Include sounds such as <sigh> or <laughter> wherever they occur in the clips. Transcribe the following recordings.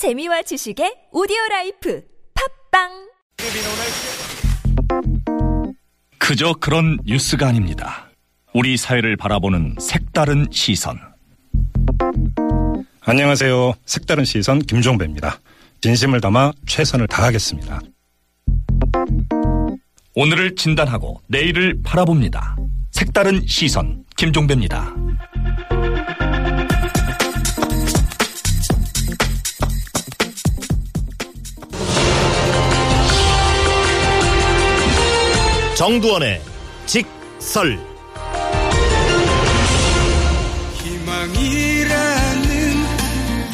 재미와 지식의 오디오 라이프 팟빵 그저 그런 뉴스가 아닙니다. 우리 사회를 바라보는 색다른 시선. 안녕하세요. 색다른 시선 김종배입니다. 진심을 담아 최선을 다하겠습니다. 오늘을 진단하고 내일을 바라봅니다. 색다른 시선 김종배입니다. 정두원의 직설 희망이라는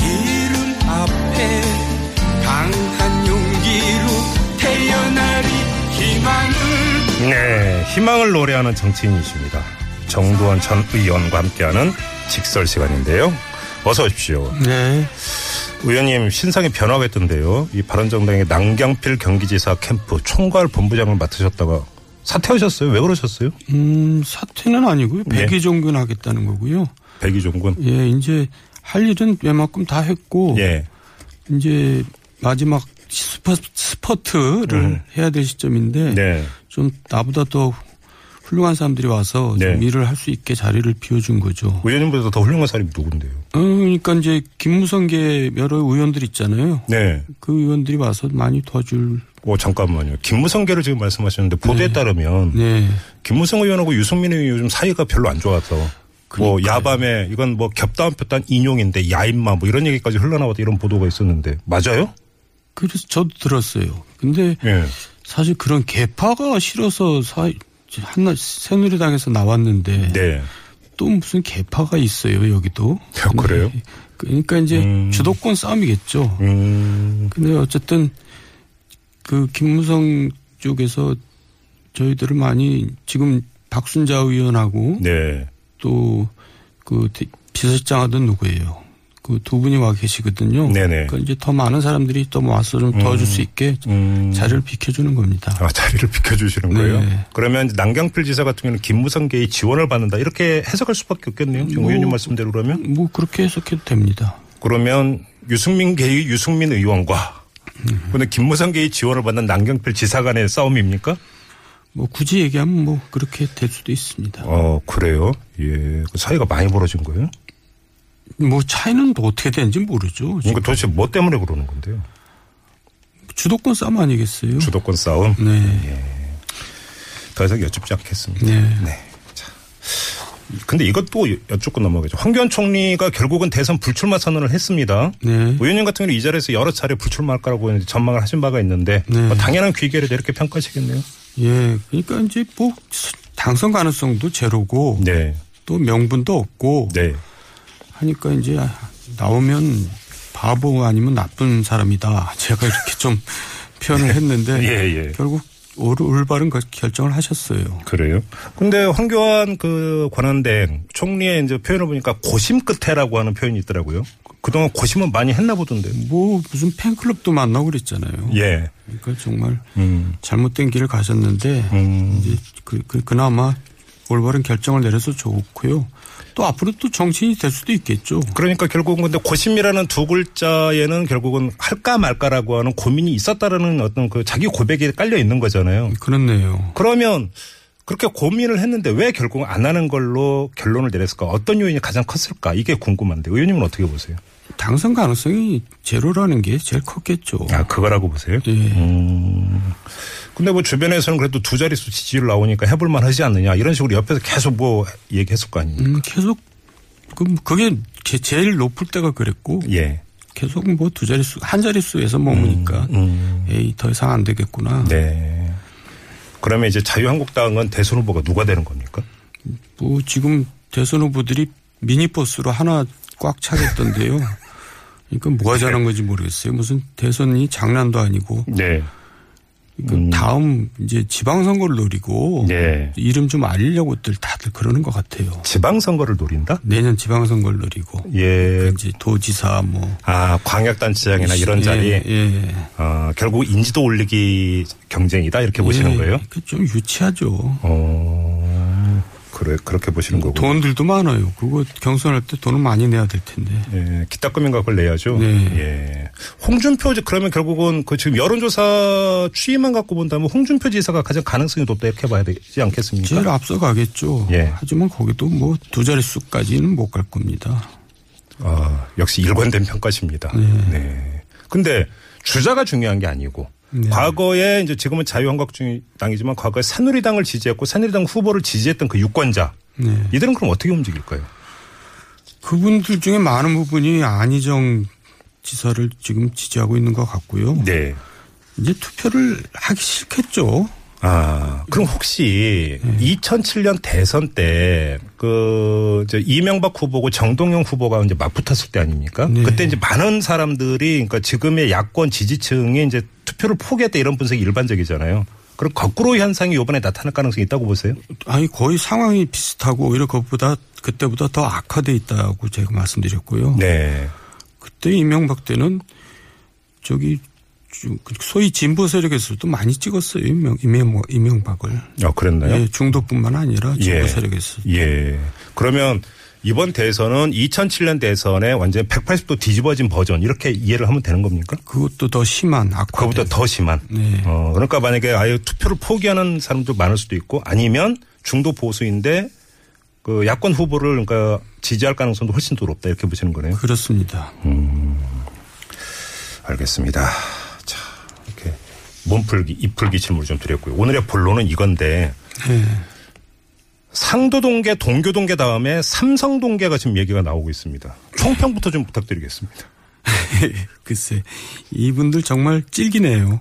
이름 앞에 강한 용기로 태어나리 희망을 네, 희망을 노래하는 정치인이십니다. 정두원 전 의원과 함께하는 직설 시간인데요. 어서 오십시오. 네 의원님 신상의 변화가 있던데요. 이 바른정당의 남경필 경기지사 캠프 총괄 본부장을 맡으셨다가 사퇴하셨어요. 왜 그러셨어요? 음, 사퇴는 아니고요 네. 백의 종군 하겠다는 거고요 백의종군. 예 이제 할 일은 웬만큼 다 했고 예. 이제 마지막 스퍼, 스퍼트를 음. 해야 될 시점인데 네. 좀 나보다 더 훌륭한 사람들이 와서 좀 네. 일을 할 수 있게 자리를 비워준 거죠. 의원님보다 더 훌륭한 사람이 누군데요? 어, 그러니까 이제 김무성계 여러 의원들 있잖아요. 네. 그 의원들이 와서 많이 도와줄. 어, 잠깐만요. 김무성계를 지금 말씀하셨는데 보도에 따르면 네. 김무성 의원하고 유승민 의원이 요즘 사이가 별로 안 좋아서 뭐. 야밤에 이건 뭐 겹다운 폈단 인용인데 야인마 뭐 이런 얘기까지 흘러나왔다 이런 보도가 있었는데 맞아요? 그래서 저도 들었어요. 근데 예. 사실 그런 개파가 싫어서 사, 한나 새누리당에서 나왔는데 네. 또 무슨 개파가 있어요 여기도. 아, 그래요? 그러니까 이제 음. 주도권 싸움이겠죠. 음. 근데 어쨌든 그 김무성 쪽에서 저희들을 많이 지금 박순자 의원하고 네. 또그 비서실장 하던 누구예요? 그 두 분이 와 계시거든요. 네네. 그러니까 이제 더 많은 사람들이 또 와서 좀 도와줄 수 있게 음. 자리를 비켜주는 겁니다. 아, 자리를 비켜주시는 네. 거예요? 그러면 남경필 지사 같은 경우는 김무성계의 지원을 받는다. 이렇게 해석할 수밖에 없겠네요. 지금 뭐, 의원님 말씀대로 그러면. 뭐 그렇게 해석해도 됩니다. 그러면 유승민 계의 유승민 의원과 음. 근데 김무성계의 지원을 받는 남경필 지사 간의 싸움입니까? 뭐 굳이 얘기하면 뭐 그렇게 될 수도 있습니다. 어, 그래요? 예. 그 사이가 많이 벌어진 거예요? 뭐 차이는 또 어떻게 되는지 모르죠. 그러니까 도대체 뭐 때문에 그러는 건데요? 주도권 싸움 아니겠어요? 주도권 싸움? 네. 더 이상 여쭙지 않겠습니다. 네. 자. 근데 이것도 여쭙고 넘어가죠. 황교안 총리가 결국은 대선 불출마 선언을 했습니다. 네. 의원님 같은 경우는 이 자리에서 여러 차례 불출마할 거라고 전망을 하신 바가 있는데 네. 뭐 당연한 귀결에 이렇게 평가하시겠네요. 예. 그러니까 이제 뭐 당선 가능성도 제로고 네. 또 명분도 없고 네. 하니까 이제 나오면 바보 아니면 나쁜 사람이다. <laughs> 제가 이렇게 좀 표현을 했는데 예, 예. 결국 올- 올바른 거- 결정을 하셨어요. 그래요. 근데 황교안 그 권한대행 총리의 이제 표현을 보니까 고심 끝에라고 하는 표현이 있더라고요. 그동안 고심은 많이 했나 보던데. 뭐 무슨 팬클럽도 만나고 그랬잖아요. 예. 그러니까 정말 음. 잘못된 길을 가셨는데 음. 이제 그, 그, 그나마 올바른 결정을 내려서 좋고요. 또 앞으로 또 정치인이 될 수도 있겠죠. 그러니까 결국은 근데 고심이라는 두 글자에는 결국은 할까 말까라고 하는 고민이 있었다라는 어떤 그 자기 고백이 깔려 있는 거잖아요. 그렇네요. 그러면 그렇게 고민을 했는데 왜 결국 안 하는 걸로 결론을 내렸을까? 어떤 요인이 가장 컸을까? 이게 궁금한데 의원님은 어떻게 보세요? 당선 가능성이 제로라는 게 제일 컸겠죠. 아 그거라고 보세요? 예. 음. 근데 뭐 주변에서는 그래도 두 자릿수 지지율 나오니까 해볼만 하지 않느냐 이런 식으로 옆에서 계속 뭐 얘기했을 거 아닙니까? 음, 계속 그 그게 제- 제일 높을 때가 그랬고 예. 계속 뭐 두 자릿수 한 자릿수에서 머무니까 음. 에이 더 이상 안 되겠구나. 네. 그러면 이제 자유한국당은 대선 후보가 누가 되는 겁니까? 뭐 지금 대선 후보들이 미니버스로 하나 꽉 차겠던데요. 그러니까 뭐가 잘한 건지 모르겠어요. 무슨 대선이 장난도 아니고 네. 그 다음 이제 지방선거를 노리고 네. 이름 좀 알리려고들 다들 그러는 것 같아요. 지방선거를 노린다? 내년 지방선거를 노리고 예. 이제 도지사 뭐 아, 광역단체장이나 이런 예, 자리. 예. 어, 결국 인지도 올리기 경쟁이다 이렇게 보시는 예, 거예요? 그 좀 유치하죠. 어, 그래 그렇게 보시는 거고. 돈들도 많아요. 그거 경선할 때 돈을 많이 내야 될 텐데. 예, 기타금인가 그걸 내야죠. 네. 예. 홍준표 지- 그러면 결국은 그 지금 여론조사 추이만 갖고 본다면 홍준표 지사가 가장 가능성이 높다 이렇게 봐야 되지 않겠습니까? 제일 앞서 가겠죠. 예. 하지만 거기도 뭐 두 자릿수까지는 못 갈 겁니다. 아, 역시 일관된 평가십니다. 네. 근데 주자가 중요한 게 아니고 네. 과거에 이제 지금은 자유한국당이지만 과거에 새누리당을 지지했고 새누리당 후보를 지지했던 그 유권자 네. 이들은 그럼 어떻게 움직일까요? 그분들 중에 많은 부분이 안희정 지사를 지금 지지하고 있는 것 같고요. 네. 이제 투표를 하기 싫겠죠. 아, 그럼 혹시 네. 2007년 대선 때, 그, 저 이명박 후보고 정동영 후보가 이제 맞붙었을 때 아닙니까? 네. 그때 이제 많은 사람들이, 그러니까 지금의 야권 지지층이 이제 투표를 포기했다 이런 분석이 일반적이잖아요. 그럼 거꾸로 현상이 이번에 나타날 가능성이 있다고 보세요? 아니 거의 상황이 비슷하고 오히려 그것보다 그때보다 더 악화돼 있다고 제가 말씀드렸고요. 네. 그때 이명박 때는 저기 주- 소위 진보 세력에서도 많이 찍었어요. 이명, 이명, 이명박을. 아, 그랬나요? 예, 중도뿐만 아니라 진보 예. 세력에서. 예. 그러면 이번 대선은 2007년 대선에 완전 180도 뒤집어진 버전 이렇게 이해를 하면 되는 겁니까? 그것도 더 심한 악화. 그거보다 더 심한. 네. 어, 그러니까 만약에 아예 투표를 포기하는 사람도 많을 수도 있고 아니면 중도 보수인데 그 야권 후보를 그러니까 지지할 가능성도 훨씬 더 높다 이렇게 보시는 거네요. 그렇습니다. 알겠습니다. 자, 이렇게 몸풀기, 입풀기 질문을 좀 드렸고요. 오늘의 본론은 이건데 예. 상도동계, 동교동계 다음에 삼성동계가 지금 얘기가 나오고 있습니다. 총평부터 좀 부탁드리겠습니다. <laughs> 글쎄 이분들 정말 찔기네요.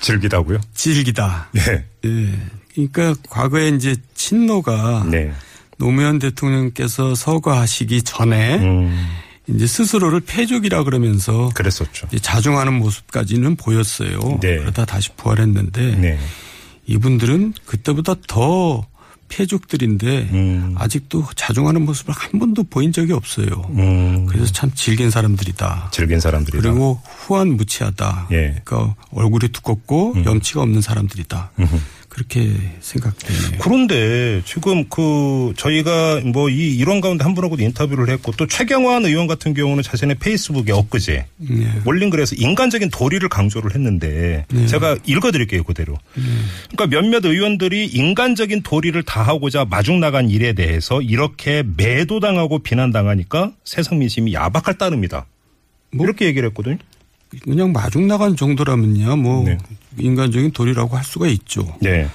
즐기다고요? <laughs> 찔기다. 네. 예. 그러니까 과거에 이제 친노가 네. 노무현 대통령께서 서거하시기 전에 음, 이제 스스로를 패족이라 그러면서 그랬었죠. 자중하는 모습까지는 보였어요. 네. 그러다 다시 부활했는데 네. 이분들은 그때보다 더 패족들인데 음. 아직도 자중하는 모습을 한 번도 보인 적이 없어요. 음, 그래서 참 질긴 사람들이다. 즐긴 사람들이다. 그리고 후한 무치하다. 예. 음. 그러니까 얼굴이 두껍고 염치가 없는 사람들이다. 그렇게 생각되네요. 그런데 지금 그 저희가 뭐 이 이런 가운데 한 분하고도 인터뷰를 했고 또 최경환 의원 같은 경우는 자신의 페이스북에 엊그제 네. 올린 글에서 인간적인 도리를 강조를 했는데 제가 읽어드릴게요 그대로. 그러니까 몇몇 의원들이 인간적인 도리를 다하고자 마중 나간 일에 대해서 이렇게 매도당하고 비난당하니까 세상 민심이 야박할 따름이다. 뭐? 이렇게 얘기를 했거든요. 그냥 마중 나간 정도라면야 뭐 네. 인간적인 도리라고 할 수가 있죠. 네.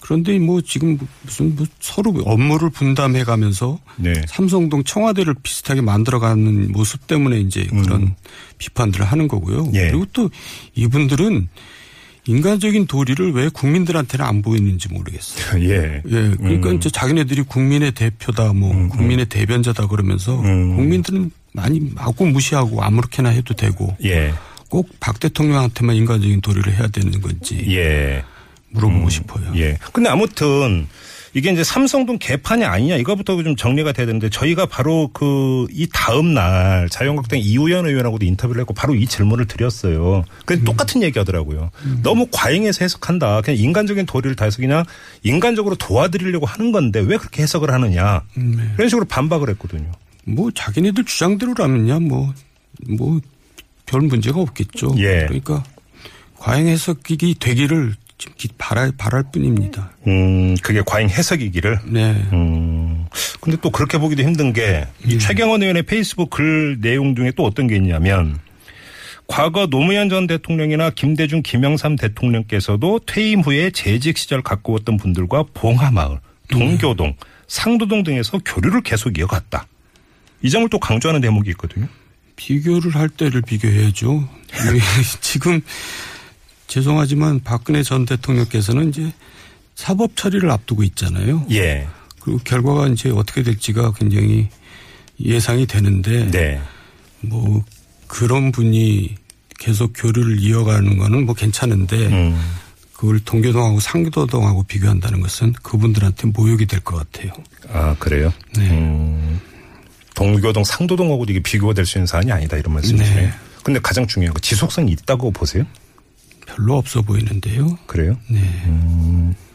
그런데 뭐 지금 무슨 뭐 서로 업무를 분담해 가면서 네. 삼성동 청와대를 비슷하게 만들어가는 모습 때문에 이제 그런 비판들을 하는 거고요. 음. 예. 그리고 또 이분들은 인간적인 도리를 왜 국민들한테는 안 보이는지 모르겠어요. <laughs> 예. 예, 그러니까 이제 자기네들이 국민의 대표다, 뭐 국민의 대변자다 그러면서 음. 국민들은 많이 마구 무시하고 아무렇게나 해도 되고 예. 꼭 박 대통령한테만 인간적인 도리를 해야 되는 건지 예. 물어보고 싶어요. 예. 근데 아무튼 이게 이제 삼성동 개판이 아니냐 이거부터 좀 정리가 돼야 되는데 저희가 바로 그 이 다음 날 자유한국당 이우현 의원하고도 인터뷰를 했고 바로 이 질문을 드렸어요. 그래서 똑같은 얘기 하더라고요. 너무 과잉해서 해석한다. 그냥 인간적인 도리를 다해서 그냥 인간적으로 도와드리려고 하는 건데 왜 그렇게 해석을 하느냐. 이런 식으로 반박을 했거든요. 뭐 자기네들 주장대로라면야 뭐뭐 별 문제가 없겠죠. 예. 그러니까 과잉 해석이 되기를 바랄 바랄 뿐입니다. 음, 그게 과잉 해석이기를. 네. 음. 근데 또 그렇게 보기도 힘든 게이 최경원 의원의 페이스북 글 내용 중에 또 어떤 게 있냐면 과거 노무현 전 대통령이나 김대중, 김영삼 대통령께서도 퇴임 후에 재직 시절 가꾸었던 분들과 봉하마을, 동교동, 상도동 등에서 교류를 계속 이어갔다. 이 점을 또 강조하는 대목이 있거든요. 비교를 할 때를 비교해야죠. 이- <laughs> 지금 죄송하지만 박근혜 전 대통령께서는 이제 사법 처리를 앞두고 있잖아요. 예. 그리고 결과가 이제 어떻게 될지가 굉장히 예상이 되는데 네. 뭐 그런 분이 계속 교류를 이어가는 거는 뭐 괜찮은데 음. 그걸 동교동하고 상도동하고 비교한다는 것은 그분들한테 모욕이 될 것 같아요. 아, 그래요? 네. 음. 동교동, 상도동하고도 이게 비교가 될 수 있는 사안이 아니다 이런 말씀이시네요. 네. 근데 가장 중요한 거 지속성이 있다고 보세요? 별로 없어 보이는데요. 그래요? 네.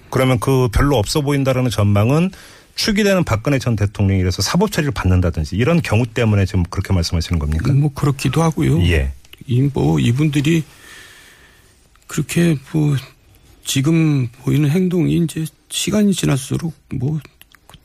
그러면 그 별로 없어 보인다라는 전망은 축이 되는 박근혜 전 대통령이 이래서 사법 처리를 받는다든지 이런 경우 때문에 지금 그렇게 말씀하시는 겁니까? 뭐 그렇기도 하고요. 예. 이뭐 이분들이 그렇게 뭐 지금 보이는 행동이 이제 시간이 지날수록 뭐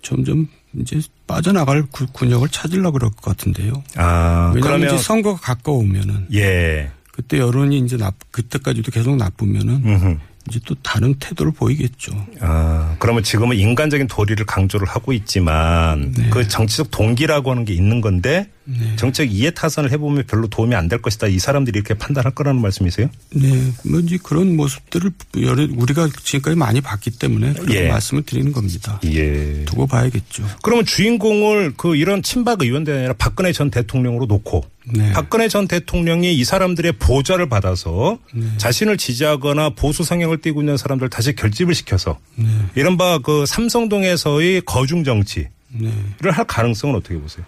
점점 이제 빠져나갈 구- 군역을 찾으려고 그럴 것 같은데요. 아, 왜냐하면 그러면 이제 선거가 가까우면은 예. 그때 여론이 이제 나 그때까지도 계속 나쁘면은 음흠. 이제 또 다른 태도를 보이겠죠. 아, 그러면 지금은 인간적인 도리를 강조를 하고 있지만 네. 그 정치적 동기라고 하는 게 있는 건데 정책 이해 타선을 해보면 별로 도움이 안 될 것이다. 이 사람들이 이렇게 판단할 거라는 말씀이세요? 네, 뭐 이제 그런 모습들을 여러 우리가 지금까지 많이 봤기 때문에 그런 예. 말씀을 드리는 겁니다. 예. 두고 봐야겠죠. 그러면 주인공을 그 이런 친박 의원들이 아니라 박근혜 전 대통령으로 놓고 네. 박근혜 전 대통령이 이 사람들의 보좌를 받아서 네. 자신을 지지하거나 보수 성향을 띠고 있는 사람들 다시 결집을 시켜서 네. 이른바 그 삼성동에서의 거중 정치를 네. 할 가능성은 어떻게 보세요?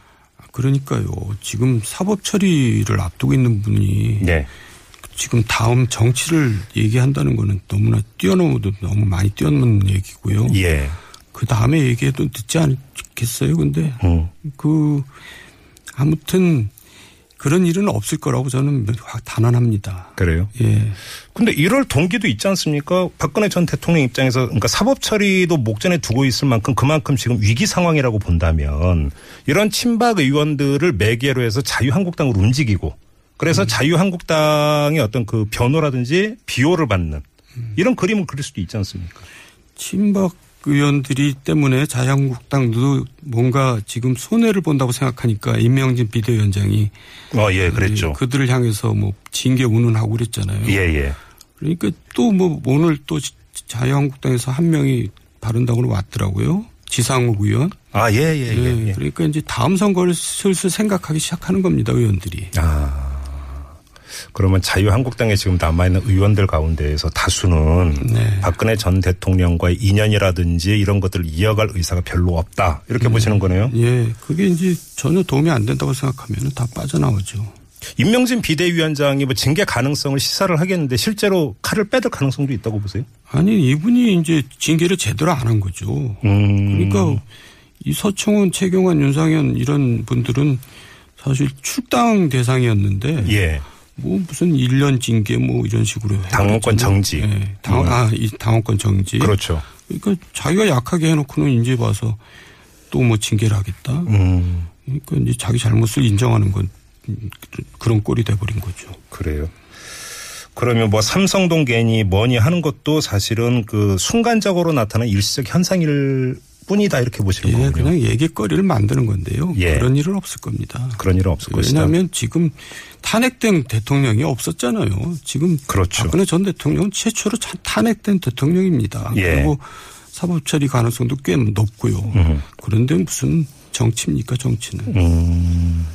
그러니까요. 지금 사법 처리를 앞두고 있는 분이 네. 지금 다음 정치를 얘기한다는 거는 너무나 뛰어넘어도 너무 많이 뛰어넘는 얘기고요. 예. 그 다음에 얘기해도 늦지 않겠어요. 근데 음. 그 아무튼 그런 일은 없을 거라고 저는 단언합니다. 그래요. 예. 근데 이럴 동기도 있지 않습니까? 박근혜 전 대통령 입장에서 그러니까 사법 처리도 목전에 두고 있을 만큼 그만큼 지금 위기 상황이라고 본다면 이런 친박 의원들을 매개로 해서 자유한국당으로 움직이고 그래서 자유한국당의 어떤 그 변호라든지 비호를 받는 이런 그림을 그릴 수도 있지 않습니까? 친박 의원들이 때문에 자유한국당도 뭔가 지금 손해를 본다고 생각하니까 임명진 비대위원장이 어, 예, 그랬죠. 예, 그들을 향해서 뭐 징계 운운하고 그랬잖아요. 예, 예. 그러니까 또 뭐 오늘 또 자유한국당에서 한 명이 바른당으로 왔더라고요. 지상욱 의원. 아, 예, 예, 예, 예. 예. 그러니까 이제 다음 선거를 슬슬 생각하기 시작하는 겁니다, 의원들이. 아. 그러면 자유한국당에 지금 남아있는 의원들 가운데에서 다수는 네. 박근혜 전 대통령과의 인연이라든지 이런 것들을 이어갈 의사가 별로 없다. 이렇게 보시는 거네요. 예, 그게 이제 전혀 도움이 안 된다고 생각하면 다 빠져나오죠. 임명진 비대위원장이 뭐 징계 가능성을 시사를 하겠는데 실제로 칼을 빼들 가능성도 있다고 보세요? 아니, 이분이 이제 징계를 제대로 안 한 거죠. 음. 그러니까 이 서청원, 최경환, 윤상현 이런 분들은 사실 출당 대상이었는데 예. 뭐 무슨 1년 징계 뭐 이런 식으로. 당원권 정지. 예. 당, 아, 이 당원권 정지. 그렇죠. 그러니까 자기가 약하게 해놓고는 이제 봐서 또 뭐 징계를 하겠다. 음. 그러니까 이제 자기 잘못을 인정하는 건 그런 꼴이 돼버린 거죠. 그래요. 그러면 뭐 삼성동 괜히 뭐니 하는 것도 사실은 그 순간적으로 나타나는 일시적 현상일 뿐이다 이렇게 보시는 예, 거군요. 그냥 얘기거리를 만드는 건데요. 예. 그런 일은 없을 겁니다. 그런 일은 없을 것이다. 왜냐하면 지금 탄핵된 대통령이 없었잖아요. 지금 그렇죠. 박근혜 전 대통령은 최초로 차- 탄핵된 대통령입니다. 예. 그리고 사법 처리 가능성도 꽤 높고요. 음흠. 그런데 무슨 정치입니까 정치는? 음.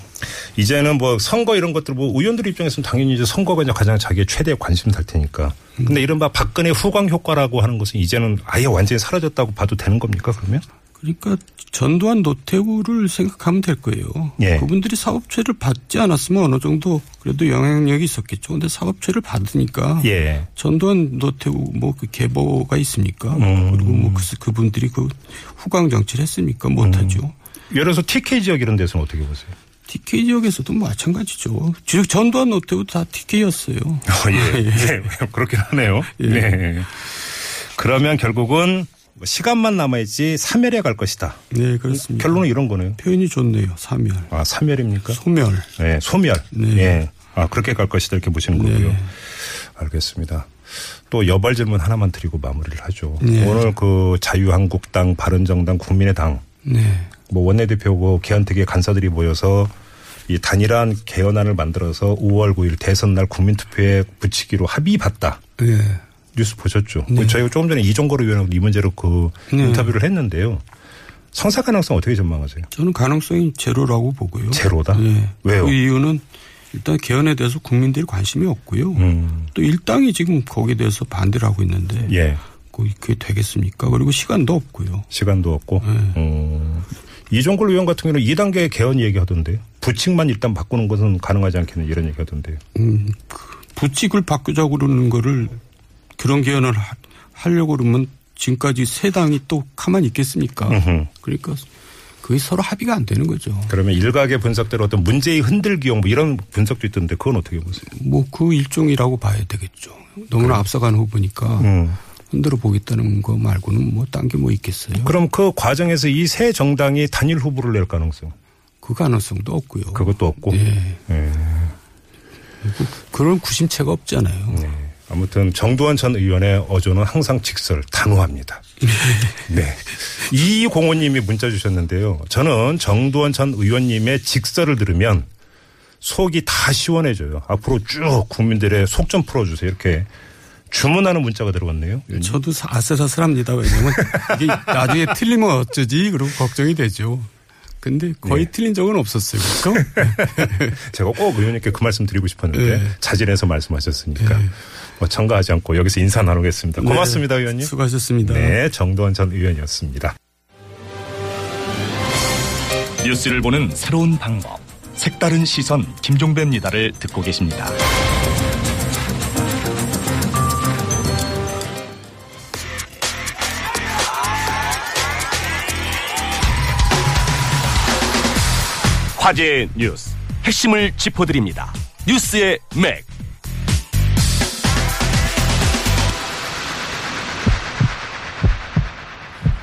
이제는 뭐 선거 이런 것들 뭐 의원들 입장에서는 당연히 이제 선거가 이제 가장 자기의 최대 관심 달 테니까. 근데 이른바 박근혜 후광 효과라고 하는 것은 이제는 아예 완전히 사라졌다고 봐도 되는 겁니까 그러면? 그러니까 전두환 노태우를 생각하면 될 거예요. 예. 그분들이 사법처리를 받지 않았으면 어느 정도 그래도 영향력이 있었겠죠. 근데 사법처리를 받으니까 예. 전두환 노태우 뭐 그 계보가 있습니까? 음. 그리고 뭐 그, 그분들이 그 후광 정치를 했습니까? 못하죠. 예를 들어서 TK 지역 이런 데서는 어떻게 보세요? TK 지역에서도 마찬가지죠. 즉 전두환 노태우도 다 TK였어요. 어, 예. <laughs> 예. 그렇긴 하네요. 예. 네. 그러면 결국은 뭐 시간만 남아있지 사멸에 갈 것이다. 네, 그렇습니다. 결론은 이런 거네요. 표현이 좋네요. 사멸, 아, 사멸입니까? 소멸. 네, 소멸. 네. 예. 아, 그렇게 갈 것이다 이렇게 보시는 네. 거고요. 알겠습니다. 또 여발 질문 하나만 드리고 마무리를 하죠. 네. 오늘 그 자유한국당, 바른정당, 국민의당 네, 뭐 원내대표고 개헌특위 간사들이 모여서 이 단일한 개헌안을 만들어서 5월 9일 대선 날 국민투표에 붙이기로 합의 봤다. 네. 뉴스 보셨죠? 네. 저희가 조금 전에 이종거로 의원하고 이 문제로 그 네. 인터뷰를 했는데요. 성사 가능성 어떻게 전망하세요? 저는 가능성이 제로라고 보고요. 제로다? 네. 왜요? 그 이유는 일단 개헌에 대해서 국민들이 관심이 없고요. 음. 또 일당이 지금 거기에 대해서 반대를 하고 있는데 예. 그- 그게 되겠습니까? 그리고 시간도 없고요. 시간도 없고. 네. 음. 이종걸 의원 같은 경우는 2단계 개헌 얘기하던데 부칙만 일단 바꾸는 것은 가능하지 않겠는 이런 얘기하던데. 음, 그 부칙을 바꾸자고 그러는 거를 그런 개헌을 하, 하려고 그러면 지금까지 세 당이 또 가만히 있겠습니까? 음흠. 그러니까 그게 서로 합의가 안 되는 거죠. 그러면 일각의 분석대로 어떤 문제의 흔들기용 뭐 이런 분석도 있던데 그건 어떻게 보세요? 뭐 그 일종이라고 봐야 되겠죠. 너무나 앞서간 후보니까 음. 흔들어 보겠다는 거 말고는 뭐 딴 게 뭐 있겠어요. 그럼 그 과정에서 이새 정당이 단일 후보를 낼 가능성 그 가능성도 없고요. 그것도 없고. 예. 예. 그런 구심체가 없잖아요. 네. 아무튼 정두환 전 의원의 어조는 항상 직설 단호합니다. <laughs> 네. 이공호님이 문자 주셨는데요. 저는 정두환 전 의원님의 직설을 들으면 속이 다 시원해져요. 앞으로 쭉 국민들의 속 좀 풀어주세요. 이렇게 주문하는 문자가 들어갔네요. 저도 사- 아슬아슬합니다. 왜냐면 이게 나중에 틀리면 어쩌지? 그러고 걱정이 되죠. 근데 거의 네. 틀린 적은 없었어요. 그렇죠? <laughs> 제가 꼭 의원님께 그 말씀 드리고 싶었는데 네. 자진해서 말씀하셨으니까 뭐 첨가하지 않고 여기서 인사 나누겠습니다. 고맙습니다, 의원님. 네. 수고하셨습니다. 네, 정두환 전 의원이었습니다. 뉴스를 보는 새로운 방법. 색다른 시선 김종배입니다를 듣고 계십니다. 화제의 뉴스 핵심을 짚어드립니다. 뉴스의 맥.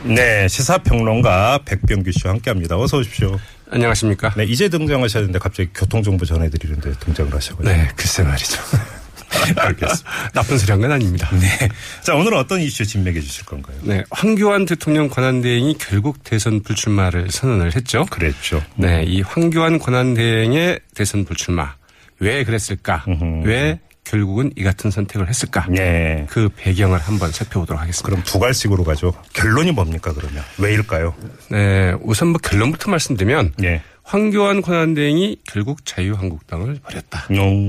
네, 시사평론가 백병규 씨와 함께합니다. 어서 오십시오. 안녕하십니까. 네, 이제 등장하셨는데 갑자기 교통정보 전해드리는데 등장을 하셔가지고. 네, 글쎄 말이죠. 알겠습니다. <laughs> 나쁜 소리 한 건 아닙니다. 네. 자, 오늘은 어떤 이슈 진맥해 주실 건가요? 네, 황교안 대통령 권한대행이 결국 대선 불출마를 선언을 했죠. 그랬죠. 네, 이 황교안 권한대행의 대선 불출마. 왜 그랬을까? 왜 결국은 이 같은 선택을 했을까? 네. 그 배경을 한번 살펴보도록 하겠습니다. 그럼 두 갈씩으로 가죠. 결론이 뭡니까, 그러면? 왜일까요? 네, 우선 뭐 결론부터 말씀드리면 네. 황교안 권한대행이 결국 자유한국당을 버렸다.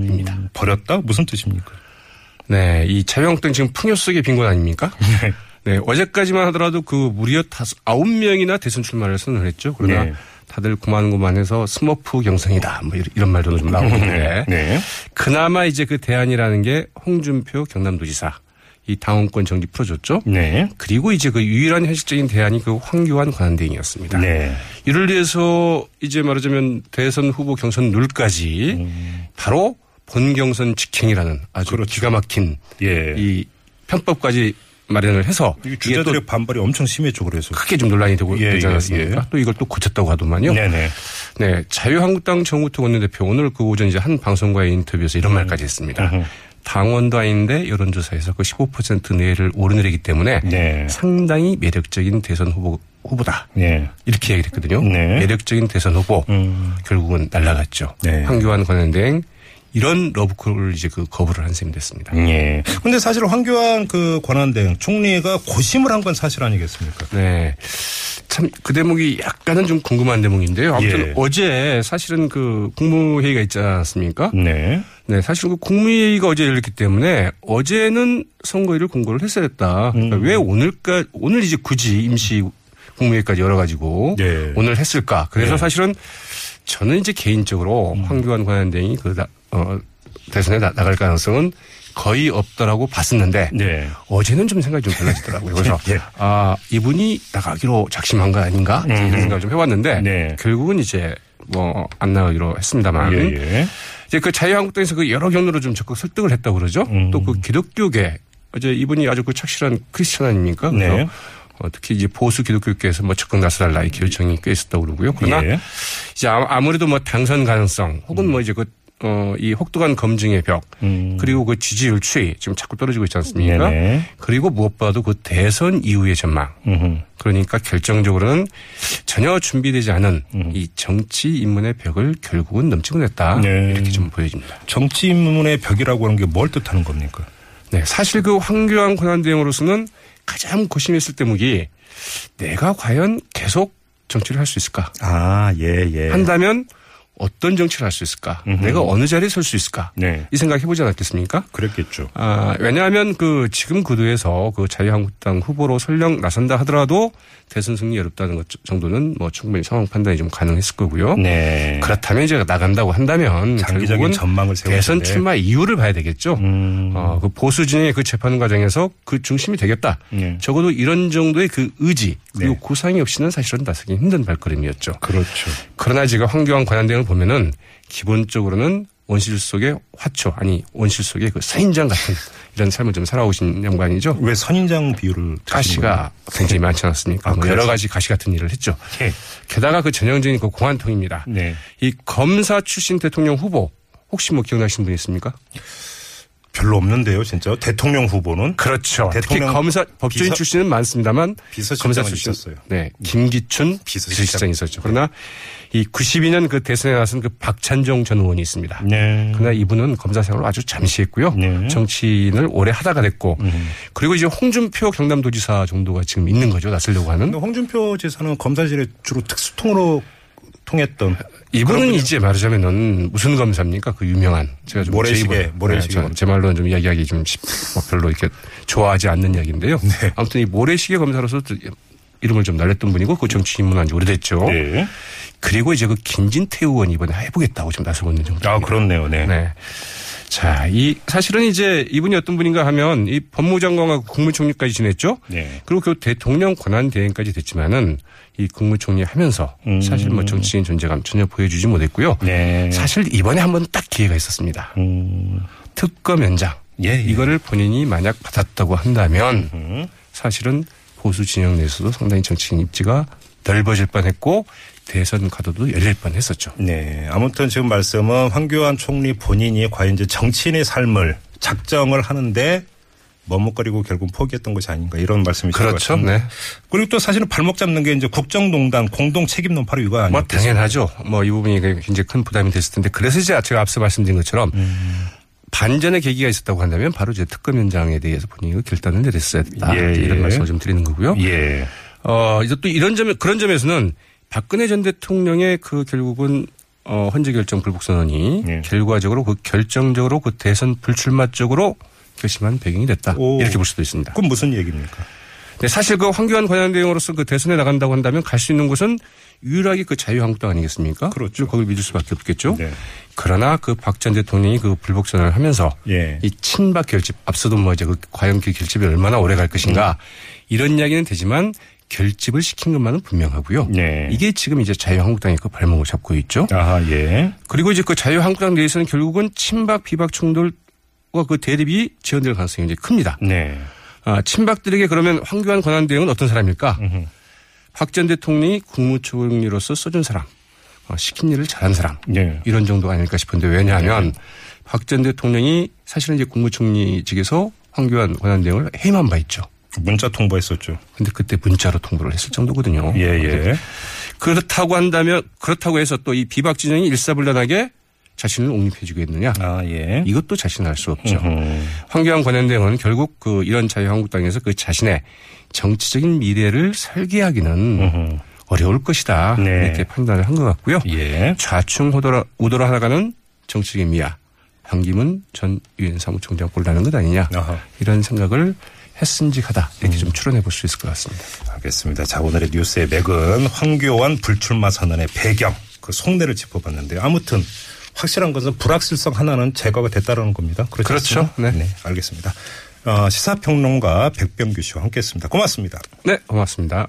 입니다. 버렸다? 무슨 뜻입니까? 네, 이 자유한국당 지금 풍요 속의 빈곤 아닙니까? <laughs> 네. 네, 어제까지만 하더라도 그 무려 다섯, 아홉 명이나 대선 출마를 선언을 했죠. 그러나 네. 다들 고만고만해서 스머프 경선이다. 뭐 이런, 이런 말도 좀 나오는데. <laughs> 네. 그나마 이제 그 대안이라는 게 홍준표 경남도지사. 이 당원권 정지 풀어줬죠. 네. 그리고 이제 그 유일한 현실적인 대안이 그 황교안 권한대행이었습니다. 네. 이를 위해서 이제 말하자면 대선 후보 경선 룰까지 바로 본 경선 직행이라는 아주 음. 그렇죠. 기가 막힌 예. 이 편법까지 마련을 해서 주자들의 반발이 엄청 심했죠, 그래서. 크게 좀 논란이 되고 예, 되지 예, 않았습니까? 예. 또 이걸 또 고쳤다고 하더만요. 네네. 네, 자유한국당 정우택 원내대표 오늘 그 오전 이제 한 방송과의 인터뷰에서 이런 말까지 했습니다. 음흠. 당원도 아닌데 여론조사에서 그 15% 내를 오르내리기 때문에 네. 상당히 매력적인 대선 후보 후보다 네. 이렇게 얘기를 했거든요. 네. 매력적인 대선 후보 음. 결국은 날라갔죠. 네. 황교안 권한대행 이런 러브콜을 이제 그 거부를 한 셈이 됐습니다. 예. 근데 사실 황교안 그 권한대행 총리가 고심을 한 건 사실 아니겠습니까? 네. 참 그 대목이 약간은 좀 궁금한 대목인데요. 아무튼 예. 어제 사실은 그 국무회의가 있지 않았습니까? 네. 네, 사실 그 국무회의가 어제 열렸기 때문에 어제는 선거일을 공고를 했어야 했다. 그러니까 음. 왜 오늘까 오늘 이제 굳이 임시 국무회의까지 열어가지고 네. 오늘 했을까? 그래서 네. 사실은 저는 이제 개인적으로 음. 황교안 권한대행이 그 나- 어, 대선에 나, 나갈 가능성은 거의 없다라고 봤었는데 네. 어제는 좀 생각이 좀 달라지더라고요. 그래서 예. <laughs> 아 이분이 나가기로 작심한 거 아닌가 이런 생각을 좀 해왔는데 네. 결국은 이제 뭐 안 나가기로 했습니다만 예, 예. 이제 그 자유한국당에서 그 여러 경로로 좀 적극 설득을 했다고 그러죠. 음. 또그 기독교계 어제 이분이 아주 그 착실한 크리스천 아닙니까? 그래서 네. 어, 특히 이제 보수 기독교계에서 뭐 적극 나서달라 이 결정이 꽤 있었다고 그러고요. 그러나 예. 이제 아- 아무래도 뭐 당선 가능성 혹은 뭐 이제 그 어, 이 혹독한 검증의 벽 음. 그리고 그 지지율 추이 지금 자꾸 떨어지고 있지 않습니까? 네네. 그리고 무엇보다도 그 대선 이후의 전망. 음흠. 그러니까 결정적으로는 전혀 준비되지 않은 음. 이 정치 인문의 벽을 결국은 넘치곤 했다. 네. 이렇게 좀 보여집니다. 정치 인문의 벽이라고 하는 게 뭘 뜻하는 겁니까? 네, 사실 그 황교안 권한대행으로서는 가장 고심했을 대목이 내가 과연 계속 정치를 할 수 있을까? 아, 예, 예. 한다면 어떤 정치를 할 수 있을까? 내가 어느 자리에 설 수 있을까? 네. 이 생각 해보지 않았겠습니까? 그랬겠죠. 아, 왜냐하면 그 지금 구도에서 그 자유한국당 후보로 설령 나선다 하더라도 대선 승리 어렵다는 것 정도는 뭐 충분히 상황 판단이 좀 가능했을 거고요. 네. 그렇다면 이제 나간다고 한다면 장기적인 결국은 전망을 세울 대선. 출마 이유를 봐야 되겠죠. 음. 어, 그 보수 진영의 그 재판 과정에서 그 중심이 되겠다. 네. 적어도 이런 정도의 그 의지 그리고 네. 구상이 없이는 사실은 나서기 힘든 발걸음이었죠. 그렇죠. 그러나 제가 황교안 관한대행을 보면은 기본적으로는 원실 속의 화초 아니 원실 속의 그 선인장 같은 이런 삶을 좀 살아오신 양반이죠. 왜 선인장 비율을 드시는 가시가 굉장히 많지 않았습니까? 아, 뭐? 여러 가지 가시 같은 일을 했죠. 예. 게다가 그 전형적인 그 공안통입니다. 네. 이 검사 출신 대통령 후보 혹시 뭐 기억나시는 분 있습니까? 별로 없는데요, 진짜. 대통령 후보는 그렇죠. 특히 대통령 검사 법조인 비서- 출신은 많습니다,만 검사 출신 있었어요. 네, 김기춘 비서실장. 있었죠. 그러나 이 92년 그 대선에 나선 그 박찬종 전 의원이 있습니다. 네. 그러나 이분은 검사 생활을 아주 잠시 했고요. 네. 정치인을 오래 하다가 됐고 음. 그리고 이제 홍준표 경남도지사 정도가 지금 있는 거죠. 나서려고 하는. 홍준표 지사는 검사실에 주로 특수통으로 통했던 이분은 이제 말하자면은 무슨 검사입니까? 그 유명한 제가 좀 모래시계, 모래시계 네. 제 말로는 좀 이야기하기 좀 쉽- 뭐 별로 이렇게 좋아하지 않는 이야기인데요. 네. 아무튼 이 모래시계 검사로서 또 이름을 좀 날렸던 분이고 그 정치 입문한 지 오래됐죠. 네. 그리고 이제 그 김진태 의원이 이번에 해보겠다고 지금 나서고 있는 정도. 아, 그렇네요. 네. 네. 자, 이 사실은 이제 이분이 어떤 분인가 하면 이 법무장관과 국무총리까지 지냈죠. 네. 그리고 그 대통령 권한 대행까지 됐지만은 이 국무총리 하면서 음. 사실 뭐 정치인 존재감 전혀 보여주지 못했고요. 네. 사실 이번에 한 번 딱 기회가 있었습니다. 음. 특검 연장. 예, 예. 이거를 본인이 만약 받았다고 한다면 음. 사실은 보수 진영 내에서도 상당히 정치인 입지가 넓어질 뻔했고 대선 가도도 열릴 뻔 했었죠. 네. 아무튼 지금 말씀은 황교안 총리 본인이 과연 이제 정치인의 삶을 작정을 하는데 머뭇거리고 결국 포기했던 것이 아닌가 이런 말씀이신 것 그렇죠. 같습니다. 네. 그리고 또 사실은 발목 잡는 게 이제 국정농단 공동 책임론 바로 이거 아니에요? 뭐 당연하죠. 뭐 이 부분이 굉장히 큰 부담이 됐을 텐데 그래서 이제 제가 앞서 말씀드린 것처럼 음. 반전의 계기가 있었다고 한다면 바로 이제 특검 현장에 대해서 본인이 그 결단을 내렸어야 됐다. 예, 이런 예. 말씀을 좀 드리는 거고요. 예. 어, 이제 또 이런 점에, 그런 점에서는 박근혜 전 대통령의 그 결국은 어, 헌재 결정 불복 선언이 예. 결과적으로 그 결정적으로 그 대선 불출마 쪽으로 결심한 배경이 됐다. 오. 이렇게 볼 수도 있습니다. 그건 무슨 얘기입니까? 근데 사실 그 황교안 관련대행으로서 그 대선에 나간다고 한다면 갈 수 있는 곳은 유일하게 그 자유한국당 아니겠습니까? 그렇죠. 거길 믿을 수밖에 없겠죠. 네. 그러나 그 박 전 대통령이 그 불복 선언을 하면서 예. 이 친박 결집 앞서도 뭐 이제 그 과연 그 결집이 얼마나 오래 갈 것인가 이런 이야기는 되지만 결집을 시킨 것만은 분명하고요. 네. 이게 지금 이제 자유한국당이 그 발목을 잡고 있죠. 아하, 예. 그리고 이제 그 자유한국당 내에서는 결국은 친박 비박 충돌과 그 대립이 지연될 가능성이 이제 큽니다. 네. 아, 친박들에게 그러면 황교안 권한대행은 어떤 사람일까? 음흠. 박전 대통령이 국무총리로서 써준 사람, 어, 시킨 일을 잘한 사람 예. 이런 정도가 아닐까 싶은데 왜냐하면 박전 대통령이 사실은 이제 국무총리직에서 황교안 권한대행을 해임한 바 있죠. 문자 통보했었죠. 근데 그때 문자로 통보를 했을 정도거든요. 예, 예. 그렇다고 한다면 그렇다고 해서 또 이 비박 진영이 일사불란하게 자신을 옹립해 주겠느냐? 아, 예. 이것도 자신은 알수 없죠. 음흠. 황교안 권한대행은 결국 그 이런 자유한국당에서 그 자신의 정치적인 미래를 설계하기는 음흠. 어려울 것이다. 네. 이렇게 판단을 한 것 같고요. 예. 좌충 우돌아, 우돌아 하다가는 정치적인 미아 황기문 전 유엔 사무총장 꼴라는 것 아니냐. 아하. 이런 생각을 했음직하다. 이렇게 음. 좀 추론해 볼 수 있을 것 같습니다. 알겠습니다. 자, 오늘의 뉴스의 맥은 황교안 불출마 선언의 배경, 그 속내를 짚어봤는데요. 아무튼 확실한 것은 불확실성 하나는 제거가 됐다는 겁니다. 그렇죠? 그렇죠. 네. 알겠습니다. 어, 시사평론가 백병규 씨와 함께했습니다. 고맙습니다. 네, 고맙습니다.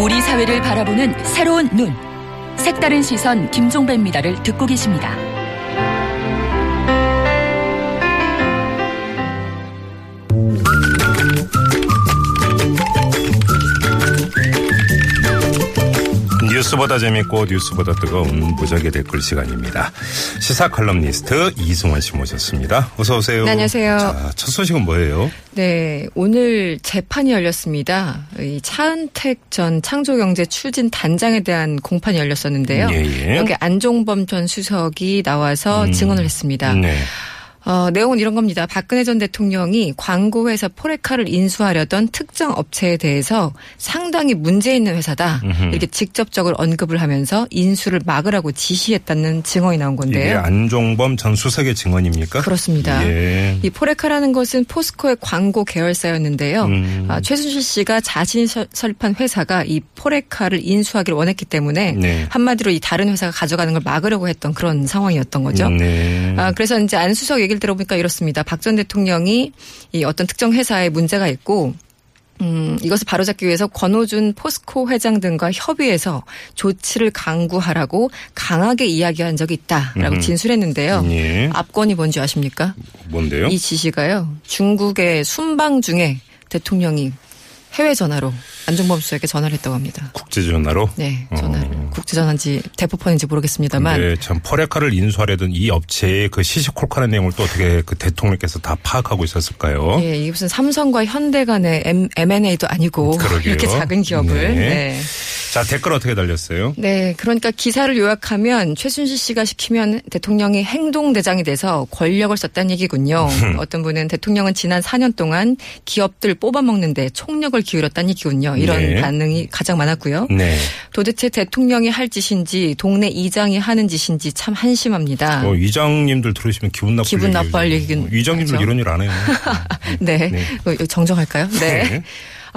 우리 사회를 바라보는 새로운 눈. 색다른 시선 김종배입니다를 듣고 계십니다. 뉴스보다 재밌고 뉴스보다 뜨거운 무적의 댓글 시간입니다. 시사 칼럼니스트 이승원 씨 모셨습니다. 어서 오세요. 네, 안녕하세요. 자, 첫 소식은 뭐예요? 네, 오늘 재판이 열렸습니다. 이 차은택 전 창조경제 추진 단장에 대한 공판이 열렸었는데요. 예, 예. 여기 안종범 전 수석이 나와서 증언을 했습니다. 네. 어, 내용은 이런 겁니다. 박근혜 전 대통령이 광고회사 포레카를 인수하려던 특정 업체에 대해서 상당히 문제 있는 회사다. 이렇게 직접적으로 언급을 하면서 인수를 막으라고 지시했다는 증언이 나온 이게 건데요. 안종범 전 수석의 증언입니까? 그렇습니다. 예. 이 포레카라는 것은 포스코의 광고 계열사였는데요. 음. 아, 최순실 씨가 자신이 설- 설립한 회사가 이 포레카를 인수하기를 원했기 때문에 네. 한마디로 이 다른 회사가 가져가는 걸 막으려고 했던 그런 상황이었던 거죠. 네. 아, 그래서 이제 안 수석 얘기를 들어보니까 이렇습니다. 박 전 대통령이 이 어떤 특정 회사에 문제가 있고 음, 이것을 바로잡기 위해서 권오준 포스코 회장 등과 협의해서 조치를 강구하라고 강하게 이야기한 적이 있다라고. 진술했는데요. 예. 압권이 뭔지 아십니까? 뭔데요? 이 지시가요. 중국의 순방 중에 대통령이 해외 전화로 안종범 수석에게 전화를 했다고 합니다. 국제 전화로? 네, 전화를. 국제 전화인지 대포폰인지 모르겠습니다만 근데 참 포레카를 인수하려던 이 업체의 그 시시콜콜한 내용을 또 어떻게 그 대통령께서 다 파악하고 있었을까요? 예, 이게 무슨 삼성과 현대 간의 M, M&A도 아니고 그러게요. 이렇게 작은 기업을 네. 네. 자 댓글 어떻게 달렸어요? 네, 그러니까 기사를 요약하면 최순실 씨가 시키면 대통령이 행동대장이 돼서 권력을 썼다는 얘기군요. 어떤 분은 대통령은 지난 4년 동안 기업들 뽑아먹는데 총력을 기울였다는 얘기군요. 이런 네. 반응이 가장 많았고요. 네. 도대체 대통령이 할 짓인지 동네 이장이 하는 짓인지 참 한심합니다. 어, 이장님들 들으시면 기분 나쁠 기분 나빠할 얘기죠. 얘기긴 이장님들. 이런 일 안 해요. <laughs> 네. 네. 어, 정정할까요? 네.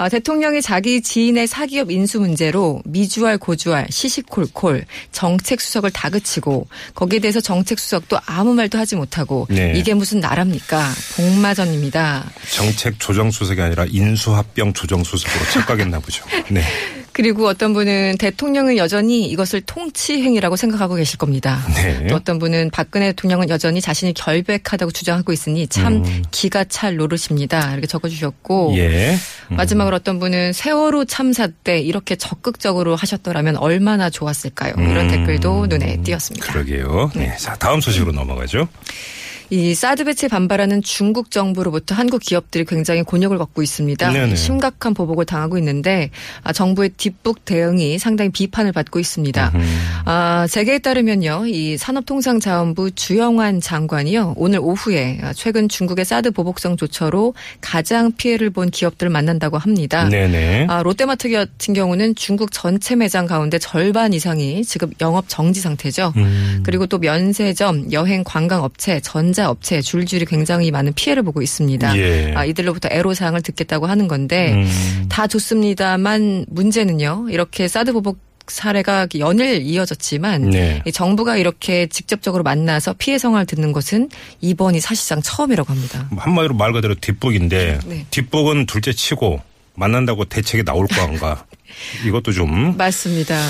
네. 아, 대통령이 자기 지인의 사기업 인수 문제로 미주알 고주알 시시콜콜 정책 수석을 다그치고 거기에 대해서 정책 수석도 아무 말도 하지 못하고 네. 이게 무슨 나라입니까? 복마전입니다. 정책 조정 수석이 아니라 인수합병 조정 수석으로 착각했나 보죠. 네. <laughs> 그리고 어떤 분은 대통령은 여전히 이것을 통치 행위라고 생각하고 계실 겁니다. 네. 또 어떤 분은 박근혜 대통령은 여전히 자신이 결백하다고 주장하고 있으니 참 기가 찰 노릇입니다. 이렇게 적어주셨고 음. 예. 음. 마지막으로 어떤 분은 세월호 참사 때 이렇게 적극적으로 하셨더라면 얼마나 좋았을까요? 이런 음. 댓글도 눈에 띄었습니다. 그러게요. 네. 자, 다음 소식으로 넘어가죠. 이 사드 배치에 반발하는 중국 정부로부터 한국 기업들이 굉장히 곤욕을 겪고 있습니다. 네네. 심각한 보복을 당하고 있는데 아, 정부의 뒷북 대응이 상당히 비판을 받고 있습니다. 아, 재계에 따르면요, 이 산업통상자원부 주영환 장관이요 오늘 오후에 아, 최근 중국의 사드 보복성 조처로 가장 피해를 본 기업들을 만난다고 합니다. 네네. 아, 롯데마트 같은 경우는 중국 전체 매장 가운데 절반 이상이 지금 영업 정지 상태죠. 음. 그리고 또 면세점, 여행 관광업체, 전자 업체 줄줄이 굉장히 많은 피해를 보고 있습니다. 예. 아, 이들로부터 애로사항을 듣겠다고 하는 건데 음. 다 좋습니다만 문제는요. 이렇게 사드 보복 사례가 연일 이어졌지만 네. 이 정부가 이렇게 직접적으로 만나서 피해 성화를 듣는 것은 이번이 사실상 처음이라고 합니다. 한마디로 말 그대로 뒷북인데 네. 뒷북은 둘째 치고 만난다고 대책이 나올 건가 <laughs> 이것도 좀뭐 맞습니다.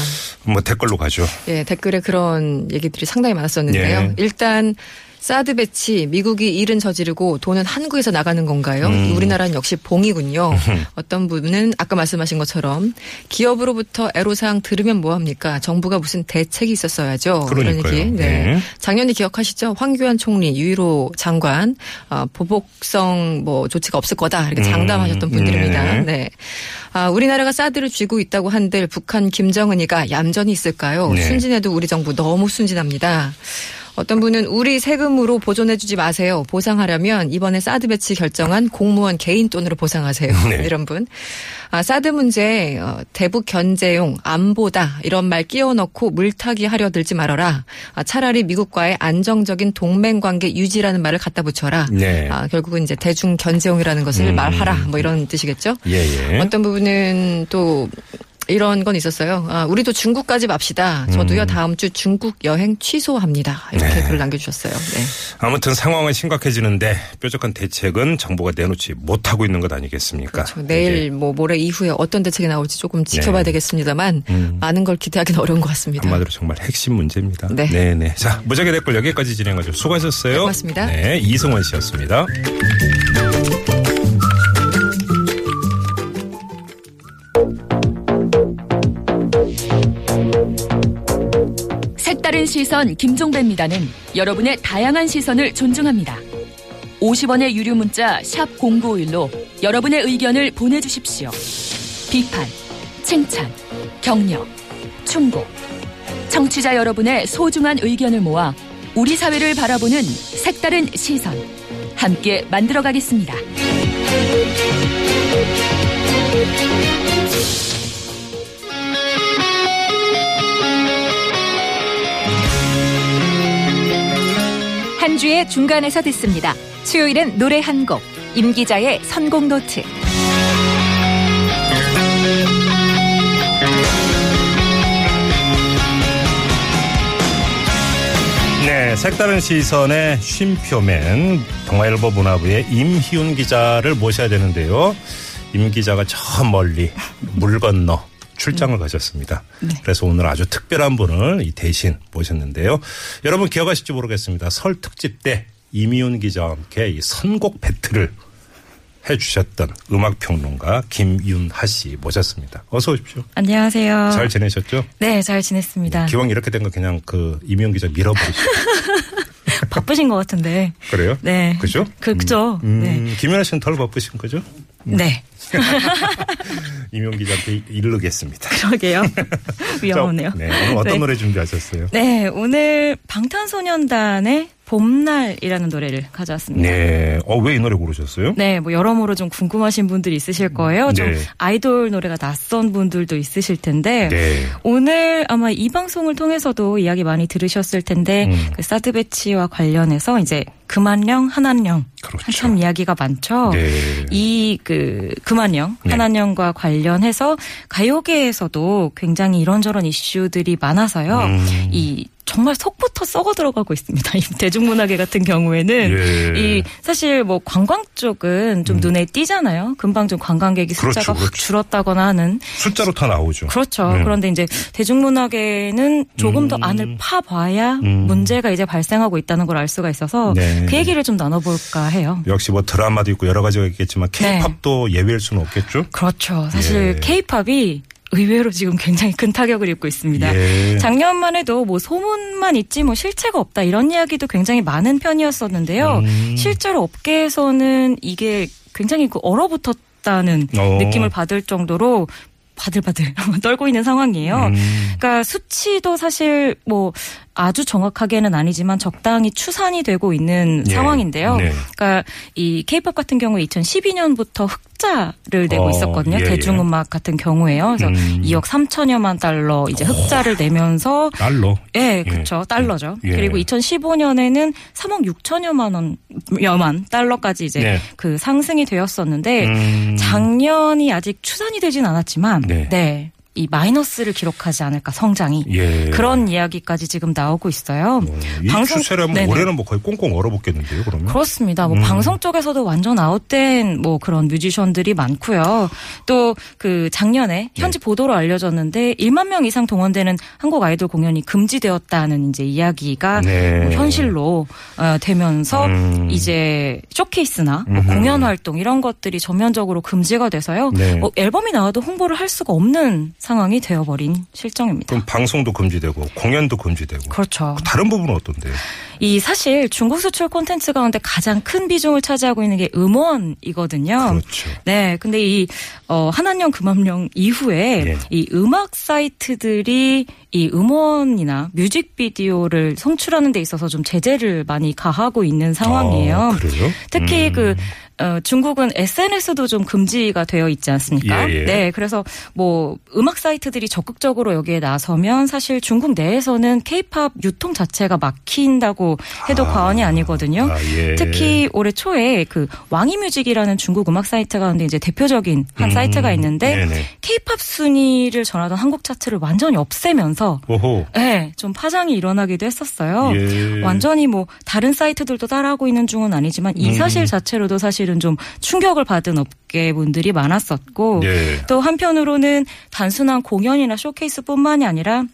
댓글로 가죠. 예, 댓글에 그런 얘기들이 상당히 많았었는데요. 예. 일단 사드 배치 미국이 일은 저지르고 돈은 한국에서 나가는 건가요? 음. 우리나라는 역시 봉이군요. <laughs> 어떤 부분은 아까 말씀하신 것처럼 기업으로부터 애로사항 들으면 뭐 합니까? 정부가 무슨 대책이 있었어야죠. 그런 그러니까요. 얘기. 네. 네. 작년에 기억하시죠? 황교안 총리, 유일호 장관 어, 보복성 뭐 조치가 없을 거다 이렇게 장담하셨던 음, 분들입니다. 네. 네. 아, 우리나라가 사드를 쥐고 있다고 한들 북한 김정은이가 얌전히 있을까요? 네. 순진해도 우리 정부 너무 순진합니다. 어떤 분은 우리 세금으로 보존해주지 마세요. 보상하려면 이번에 사드 배치 결정한 공무원 개인 돈으로 보상하세요. 네. <laughs> 이런 분. 아, 사드 문제 어, 대북 견제용 안보다 이런 말 끼워넣고 물타기 하려 들지 말아라. 아, 차라리 미국과의 안정적인 동맹 관계 유지라는 말을 갖다 붙여라. 네. 아, 결국은 이제 대중 견제용이라는 것을 음. 말하라. 뭐 이런 뜻이겠죠. 예 예. 어떤 부분은 또 이런 건 있었어요. 아, 우리도 중국까지 맙시다. 저도요 다음 주 중국 여행 취소합니다. 이렇게 음. 네. 글을 남겨주셨어요. 네. 아무튼 상황은 심각해지는데 뾰족한 대책은 정부가 내놓지 못하고 있는 것 아니겠습니까? 저 내일 뭐 모레 이후에 어떤 대책이 나올지 조금 지켜봐야 네. 되겠습니다만 음. 많은 걸 기대하기는 <laughs> 어려운 것 같습니다. 한마디로 정말 핵심 문제입니다. 네. 네 네. 자, 무작위 댓글 여기까지 진행하죠. 수고하셨어요. 네, 고맙습니다. 네, 이승원 씨였습니다. 시선 김종배입니다는 여러분의 다양한 시선을 존중합니다. 50원의 유료 문자 샵 0951로 여러분의 의견을 보내주십시오. 비판, 칭찬, 격려, 충고. 청취자 여러분의 소중한 의견을 모아 우리 사회를 바라보는 색다른 시선. 함께 만들어가겠습니다. 한 주의 중간에서 듣습니다. 수요일은 노래 한 곡, 임 기자의 선곡 노트. 네, 색다른 시선의 쉼표맨 동아일보 문화부의 임희윤 기자를 모셔야 되는데요. 임 기자가 저 멀리 물 건너 출장을 가셨습니다. 그래서 오늘 아주 특별한 분을 이 대신 모셨는데요. 여러분 기억하실지 모르겠습니다. 설 특집 때 임희훈 기자와 함께 이 선곡 배틀을 해주셨던 음악평론가 김윤하 씨 모셨습니다. 어서 오십시오. 안녕하세요. 잘 지내셨죠? 네, 잘 지냈습니다. 기왕 이렇게 된 거 그냥 그 임희훈 기자 밀어버리시죠. <laughs> 바쁘신 것 같은데. 그래요? 네. 그죠? 그, 그죠. 음, 네. 김연아 씨는 덜 바쁘신 거죠? 네. <laughs> 임용 기자한테 이르겠습니다. 그러게요. <laughs> 위험하네요. 자, 네, 오늘 어떤 네. 노래 준비하셨어요? 네, 오늘 방탄소년단의 봄날이라는 노래를 가져왔습니다. 네. 어, 왜 이 노래 고르셨어요? 네, 뭐 여러모로 좀 궁금하신 분들이 있으실 거예요. 좀 네. 아이돌 노래가 낯선 분들도 있으실 텐데 네. 오늘 아마 이 방송을 통해서도 이야기 많이 들으셨을 텐데 음. 그 사드 배치와 관련해서 이제 그만령 한한령 그렇죠. 한참 이야기가 많죠. 네. 이그 그만령 네. 한한령과 관련해서 가요계에서도 굉장히 이런저런 이슈들이 많아서요. 음. 이 정말 속부터 썩어 들어가고 있습니다. <laughs> 이 대중문화계 같은 경우에는 예. 이 사실 뭐 관광 쪽은 좀 눈에 띄잖아요. 금방 좀 관광객이 숫자가 음. 그렇죠, 확 그렇죠. 줄었다거나 하는 숫자로 다 나오죠. 그렇죠. 네. 그런데 이제 대중문화계는 조금 더 음. 안을 파봐야 음. 문제가 이제 발생하고 있다는 걸 알 수가 있어서 네. 그 얘기를 좀 나눠볼까 해요. 역시 뭐 드라마도 있고 여러 가지가 있겠지만 네. 케이팝도 예외일 수는 없겠죠? 그렇죠. 사실 예. 케이팝이 의외로 지금 굉장히 큰 타격을 입고 있습니다. 예. 작년만 해도 뭐 소문만 있지 뭐 실체가 없다 이런 이야기도 굉장히 많은 편이었었는데요. 음. 실제로 업계에서는 이게 굉장히 그 얼어붙었다는 어. 느낌을 받을 정도로 바들바들 <laughs> 떨고 있는 상황이에요. 음. 그러니까 수치도 사실 뭐 아주 정확하게는 아니지만 적당히 추산이 되고 있는 예. 상황인데요. 네. 그러니까 이 케이팝 같은 경우에 2012년부터 흑자를 내고 어, 있었거든요. 예, 예. 대중음악 같은 경우에요. 그래서 음. 2억 3천여만 달러 이제 흑자를 내면서 달러. 예, 그렇죠. 달러죠. 예. 그리고 2015년에는 3억 6천여만 원, 여만 달러까지 이제 네. 그 상승이 되었었는데 음. 작년이 아직 추산이 되진 않았지만 네. 네. 이 마이너스를 기록하지 않을까 성장이 예. 그런 이야기까지 지금 나오고 있어요. 어, 이 방송- 추세라면 네네. 올해는 뭐 거의 꽁꽁 얼어붙겠는데요, 그러면? 그렇습니다. 뭐 음. 방송 쪽에서도 완전 아웃된 뭐 그런 뮤지션들이 많고요. 또 그 작년에 현지 네. 보도로 알려졌는데 1만 명 이상 동원되는 한국 아이돌 공연이 금지되었다는 이제 이야기가 네. 뭐 현실로 어, 되면서 음. 이제 쇼케이스나 뭐. 공연 활동 이런 것들이 전면적으로 금지가 돼서요. 네. 뭐 앨범이 나와도 홍보를 할 수가 없는 상황이 되어버린 실정입니다. 그럼 방송도 금지되고 공연도 금지되고. 그렇죠. 다른 부분은 어떤데요? 이 사실 중국 수출 콘텐츠 가운데 가장 큰 비중을 차지하고 있는 게 음원이거든요. 그렇죠. 네, 근데 이 어, 한한령 금암령 이후에 예. 이 음악 사이트들이 이 음원이나 뮤직비디오를 송출하는 데 있어서 좀 제재를 많이 가하고 있는 상황이에요. 아, 그래요? 특히 음. 그 어, 중국은 SNS도 좀 금지가 되어 있지 않습니까? 예, 예. 네, 그래서 뭐 음악 사이트들이 적극적으로 여기에 나서면 사실 중국 내에서는 케이팝 유통 자체가 막힌다고 해도 아. 과언이 아니거든요. 아, 예. 특히 올해 초에 그 왕이 뮤직이라는 중국 음악 사이트 가운데 이제 대표적인 한 음, 사이트가 있는데. 케이팝 순위를 전하던 한국 차트를 완전히 없애면서 오호. 네, 좀 파장이 일어나기도 했었어요. 예. 완전히 뭐 다른 사이트들도 따라하고 있는 중은 아니지만 이 음. 사실 자체로도 사실 은 좀 충격을 받은 업계분들이 많았었고 예. 또 한편으로는 단순한 공연이나 쇼케이스뿐만이 아니라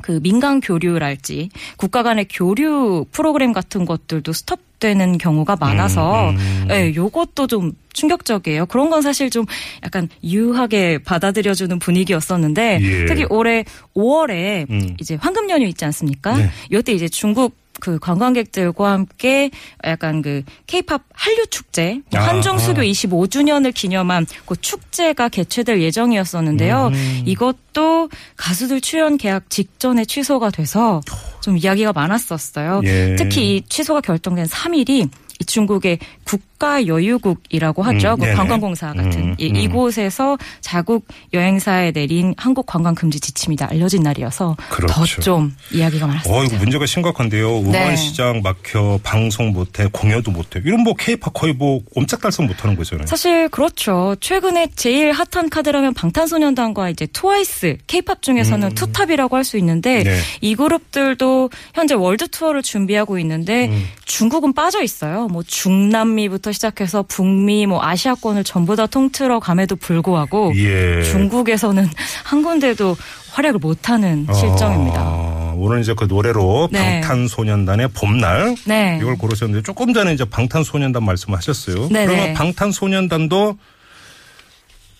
그 민간 교류랄지 국가 간의 교류 프로그램 같은 것들도 스톱되는 경우가 많아서 음, 음. 예, 요것도 좀 충격적이에요. 그런 건 사실 좀 약간 유하게 받아들여주는 분위기였었는데 예. 특히 올해 5월에 음. 이제 황금 연휴 있지 않습니까? 네. 이때 이제 중국 그 관광객들과 함께 약간 그 케이팝 한류 축제 아, 한중 수교 아. 25주년을 기념한 그 축제가 개최될 예정이었었는데요. 음. 이것도 가수들 출연 계약 직전에 취소가 돼서 좀 이야기가 많았었어요. 예. 특히 이 취소가 결정된 3일이 이 중국의 국가 여유국이라고 하죠. 음, 그. 관광공사 같은 음, 이, 음. 이곳에서 자국 여행사에 내린 한국 관광 금지 지침이 다 알려진 날이어서 그렇죠. 더 좀 이야기가 어, 많았습니다. 이거 문제가 심각한데요. 네. 음원 시장 막혀, 방송 못해, 공연도 못해. 이런 뭐 케이팝 거의 뭐 옴짝달싹 못하는 거잖아요. 사실 그렇죠. 최근에 제일 핫한 카드라면 방탄소년단과 이제 트와이스, 케이팝 중에서는 투탑이라고 할 수 있는데 음. 네. 이 그룹들도 현재 월드 투어를 준비하고 있는데 음. 중국은 빠져 있어요. 뭐 중남미부터 시작해서 북미, 뭐 아시아권을 전부 다 통틀어 감에도 불구하고 예. 중국에서는 <laughs> 한 군데도 활약을 못하는 실정입니다. 아, 오늘 이제 그 노래로 네. 방탄소년단의 봄날 네. 이걸 고르셨는데 조금 전에 이제 방탄소년단 말씀하셨어요. 네네. 그러면 방탄소년단도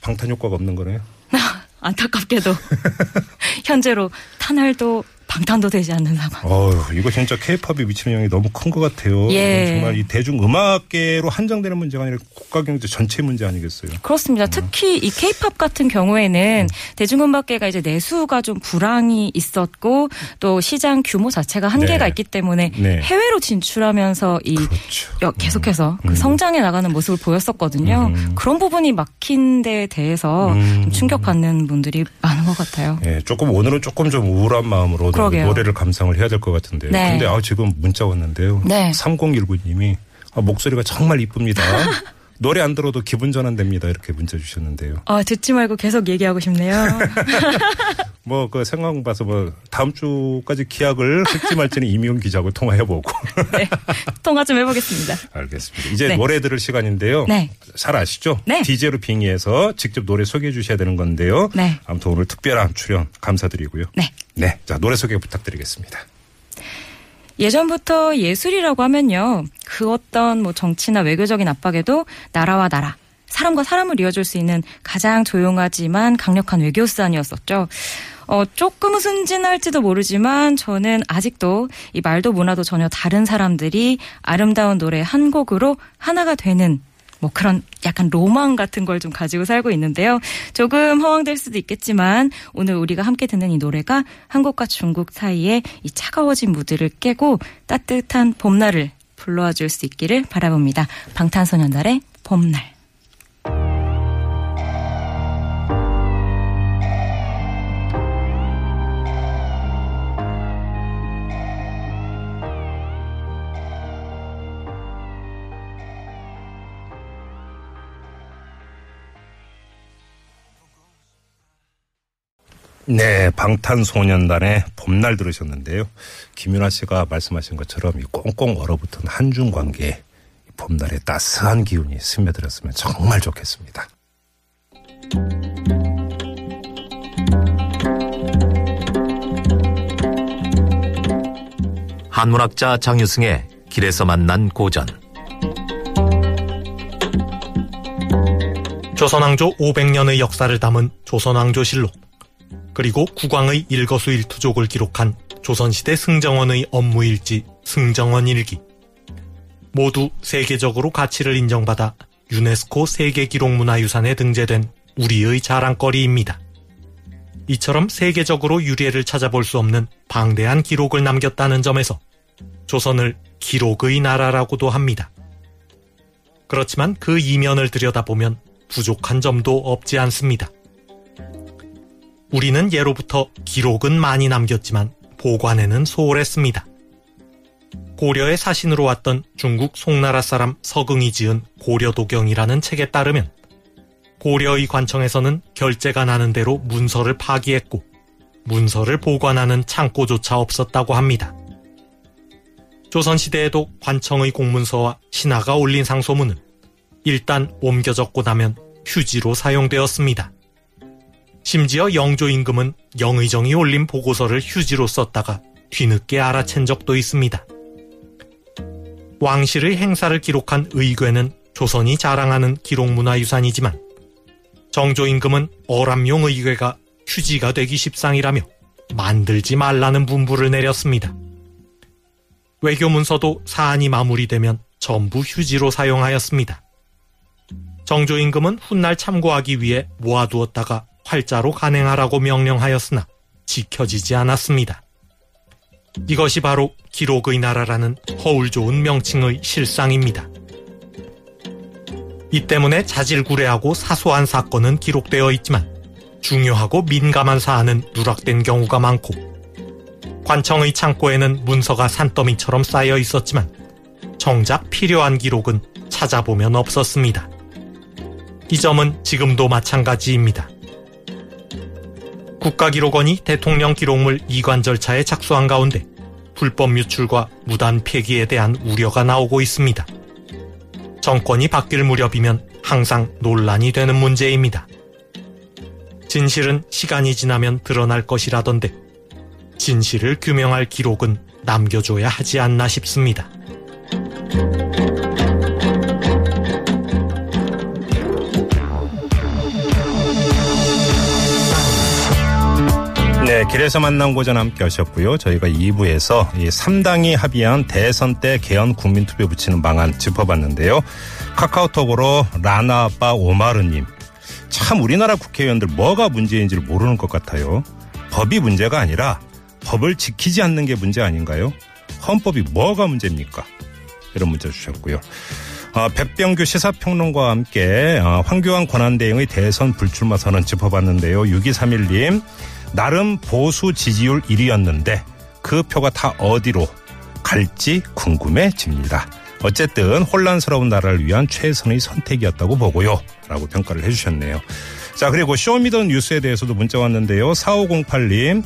방탄 효과가 없는 거네요. <laughs> 안타깝게도 <laughs> 현재로 탄알도 방탄도 되지 않는 상황. 어휴, 이거 진짜 케이팝이 미치는 영향이 너무 큰 것 같아요. 예. 정말 이 대중 음악계로 한정되는 문제가 아니라 국가 경제 전체 문제 아니겠어요. 그렇습니다. 특히 이 케이팝 같은 경우에는 대중음악계가 이제 내수가 좀 불황이 있었고 또 시장 규모 자체가 한계가 네. 있기 때문에 네. 해외로 진출하면서 이 그렇죠. 여- 계속해서 그 성장해 나가는 모습을 보였었거든요. 음. 그런 부분이 막힌 데에 대해서 음. 좀 충격받는 분들이 많은 것 같아요. 예, 조금 오늘은 조금 좀 우울한 마음으로 그러게요. 노래를 감상을 해야 될 것 같은데요. 네. 근데 아 지금 문자 왔는데요. 네. 3019님이 아, 목소리가 정말 이쁩니다. <laughs> 노래 안 들어도 기분 전환됩니다. 이렇게 문자 주셨는데요. 아, 듣지 말고 계속 얘기하고 싶네요. <laughs> 뭐 그 생각 봐서 뭐 다음 주까지 기약을 할지 말지는 이미용 기자하고 통화해보고 <laughs> 네. 통화 좀 해보겠습니다. 알겠습니다. 이제 네. 노래 들을 시간인데요. 네. 잘 아시죠? 네. DJ로 빙의해서 직접 노래 소개해 주셔야 되는 건데요. 네. 아무튼 오늘 특별한 출연 감사드리고요. 네. 네. 자, 노래 소개 부탁드리겠습니다. 예전부터 예술이라고 하면요. 그 어떤 뭐 정치나 외교적인 압박에도 나라와 나라, 사람과 사람을 이어줄 수 있는 가장 조용하지만 강력한 외교 수단이었었죠. 어, 조금은 순진할지도 모르지만 저는 아직도 이 말도 문화도 전혀 다른 사람들이 아름다운 노래 한 곡으로 하나가 되는 뭐 그런 약간 로망 같은 걸 좀 가지고 살고 있는데요. 조금 허황될 수도 있겠지만 오늘 우리가 함께 듣는 이 노래가 한국과 중국 사이에 이 차가워진 무드를 깨고 따뜻한 봄날을 불러와 줄 수 있기를 바라봅니다. 방탄소년단의 봄날. 네, 방탄소년단의 봄날 들으셨는데요. 김윤아 씨가 말씀하신 것처럼 이 꽁꽁 얼어붙은 한중 관계에 이 봄날의 따스한 기운이 스며들었으면 정말 좋겠습니다. 한문학자 장유승의 길에서 만난 고전. 조선왕조 500년의 역사를 담은 조선왕조실록 그리고 국왕의 일거수일투족을 기록한 조선시대 승정원의 업무일지 승정원일기 모두 세계적으로 가치를 인정받아 유네스코 세계기록문화유산에 등재된 우리의 자랑거리입니다. 이처럼 세계적으로 유례를 찾아볼 수 없는 방대한 기록을 남겼다는 점에서 조선을 기록의 나라라고도 합니다. 그렇지만 그 이면을 들여다보면 부족한 점도 없지 않습니다. 우리는 예로부터 기록은 많이 남겼지만 보관에는 소홀했습니다. 고려의 사신으로 왔던 중국 송나라 사람 서긍이 지은 고려도경이라는 책에 따르면 고려의 관청에서는 결제가 나는 대로 문서를 파기했고 문서를 보관하는 창고조차 없었다고 합니다. 조선시대에도 관청의 공문서와 신하가 올린 상소문은 일단 옮겨 적고 나면 휴지로 사용되었습니다. 심지어 영조 임금은 영의정이 올린 보고서를 휴지로 썼다가 뒤늦게 알아챈 적도 있습니다. 왕실의 행사를 기록한 의궤는 조선이 자랑하는 기록문화유산이지만 정조 임금은 어람용 의궤가 휴지가 되기 십상이라며 만들지 말라는 분부를 내렸습니다. 외교 문서도 사안이 마무리되면 전부 휴지로 사용하였습니다. 정조 임금은 훗날 참고하기 위해 모아두었다가 활자로 간행하라고 명령하였으나 지켜지지 않았습니다. 이것이 바로 기록의 나라라는 허울 좋은 명칭의 실상입니다. 이 때문에 자질구레하고 사소한 사건은 기록되어 있지만 중요하고 민감한 사안은 누락된 경우가 많고 관청의 창고에는 문서가 산더미처럼 쌓여 있었지만 정작 필요한 기록은 찾아보면 없었습니다. 이 점은 지금도 마찬가지입니다. 국가기록원이 대통령 기록물 이관 절차에 착수한 가운데 불법 유출과 무단 폐기에 대한 우려가 나오고 있습니다. 정권이 바뀔 무렵이면 항상 논란이 되는 문제입니다. 진실은 시간이 지나면 드러날 것이라던데 진실을 규명할 기록은 남겨줘야 하지 않나 싶습니다. 네, 길에서 만난 고전 함께 하셨고요. 저희가 2부에서 이 3당이 합의한 대선 때 개헌 국민투표 붙이는 방안 짚어봤는데요. 카카오톡으로 라나 아빠 오마르님. 참 우리나라 국회의원들 뭐가 문제인지를 모르는 것 같아요. 법이 문제가 아니라 법을 지키지 않는 게 문제 아닌가요? 헌법이 뭐가 문제입니까? 이런 문자 주셨고요. 어, 백병규 시사평론가와 함께 어, 황교안 권한대행의 대선 불출마 선언 짚어봤는데요. 6231님 나름 보수 지지율 1위였는데 그 표가 다 어디로 갈지 궁금해집니다. 어쨌든 혼란스러운 나라를 위한 최선의 선택이었다고 보고요. 라고 평가를 해주셨네요. 자, 그리고 쇼미더 뉴스에 대해서도 문자 왔는데요. 4508님,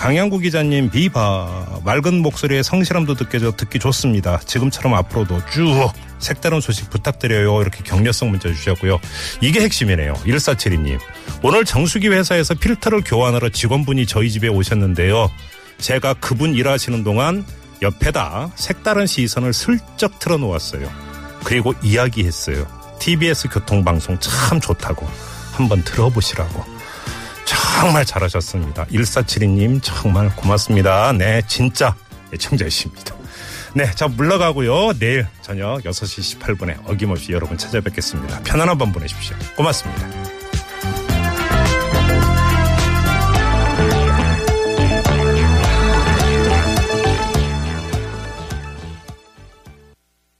강양구 기자님 비바 맑은 목소리에 성실함도 느껴져 듣기 좋습니다. 지금처럼 앞으로도 쭉 색다른 소식 부탁드려요. 이렇게 격려성 문자 주셨고요. 이게 핵심이네요. 1472님. 오늘 정수기 회사에서 필터를 교환하러 직원분이 저희 집에 오셨는데요. 제가 그분 일하시는 동안 옆에다 색다른 시선을 슬쩍 틀어놓았어요. 그리고 이야기했어요. TBS 교통방송 참 좋다고. 한번 들어보시라고. 정말 잘하셨습니다. 1472님 정말 고맙습니다. 네, 진짜 애청자이십니다. 네, 자, 물러가고요. 내일 저녁 6시 18분에 어김없이 여러분 찾아뵙겠습니다. 편안한 밤 보내십시오. 고맙습니다.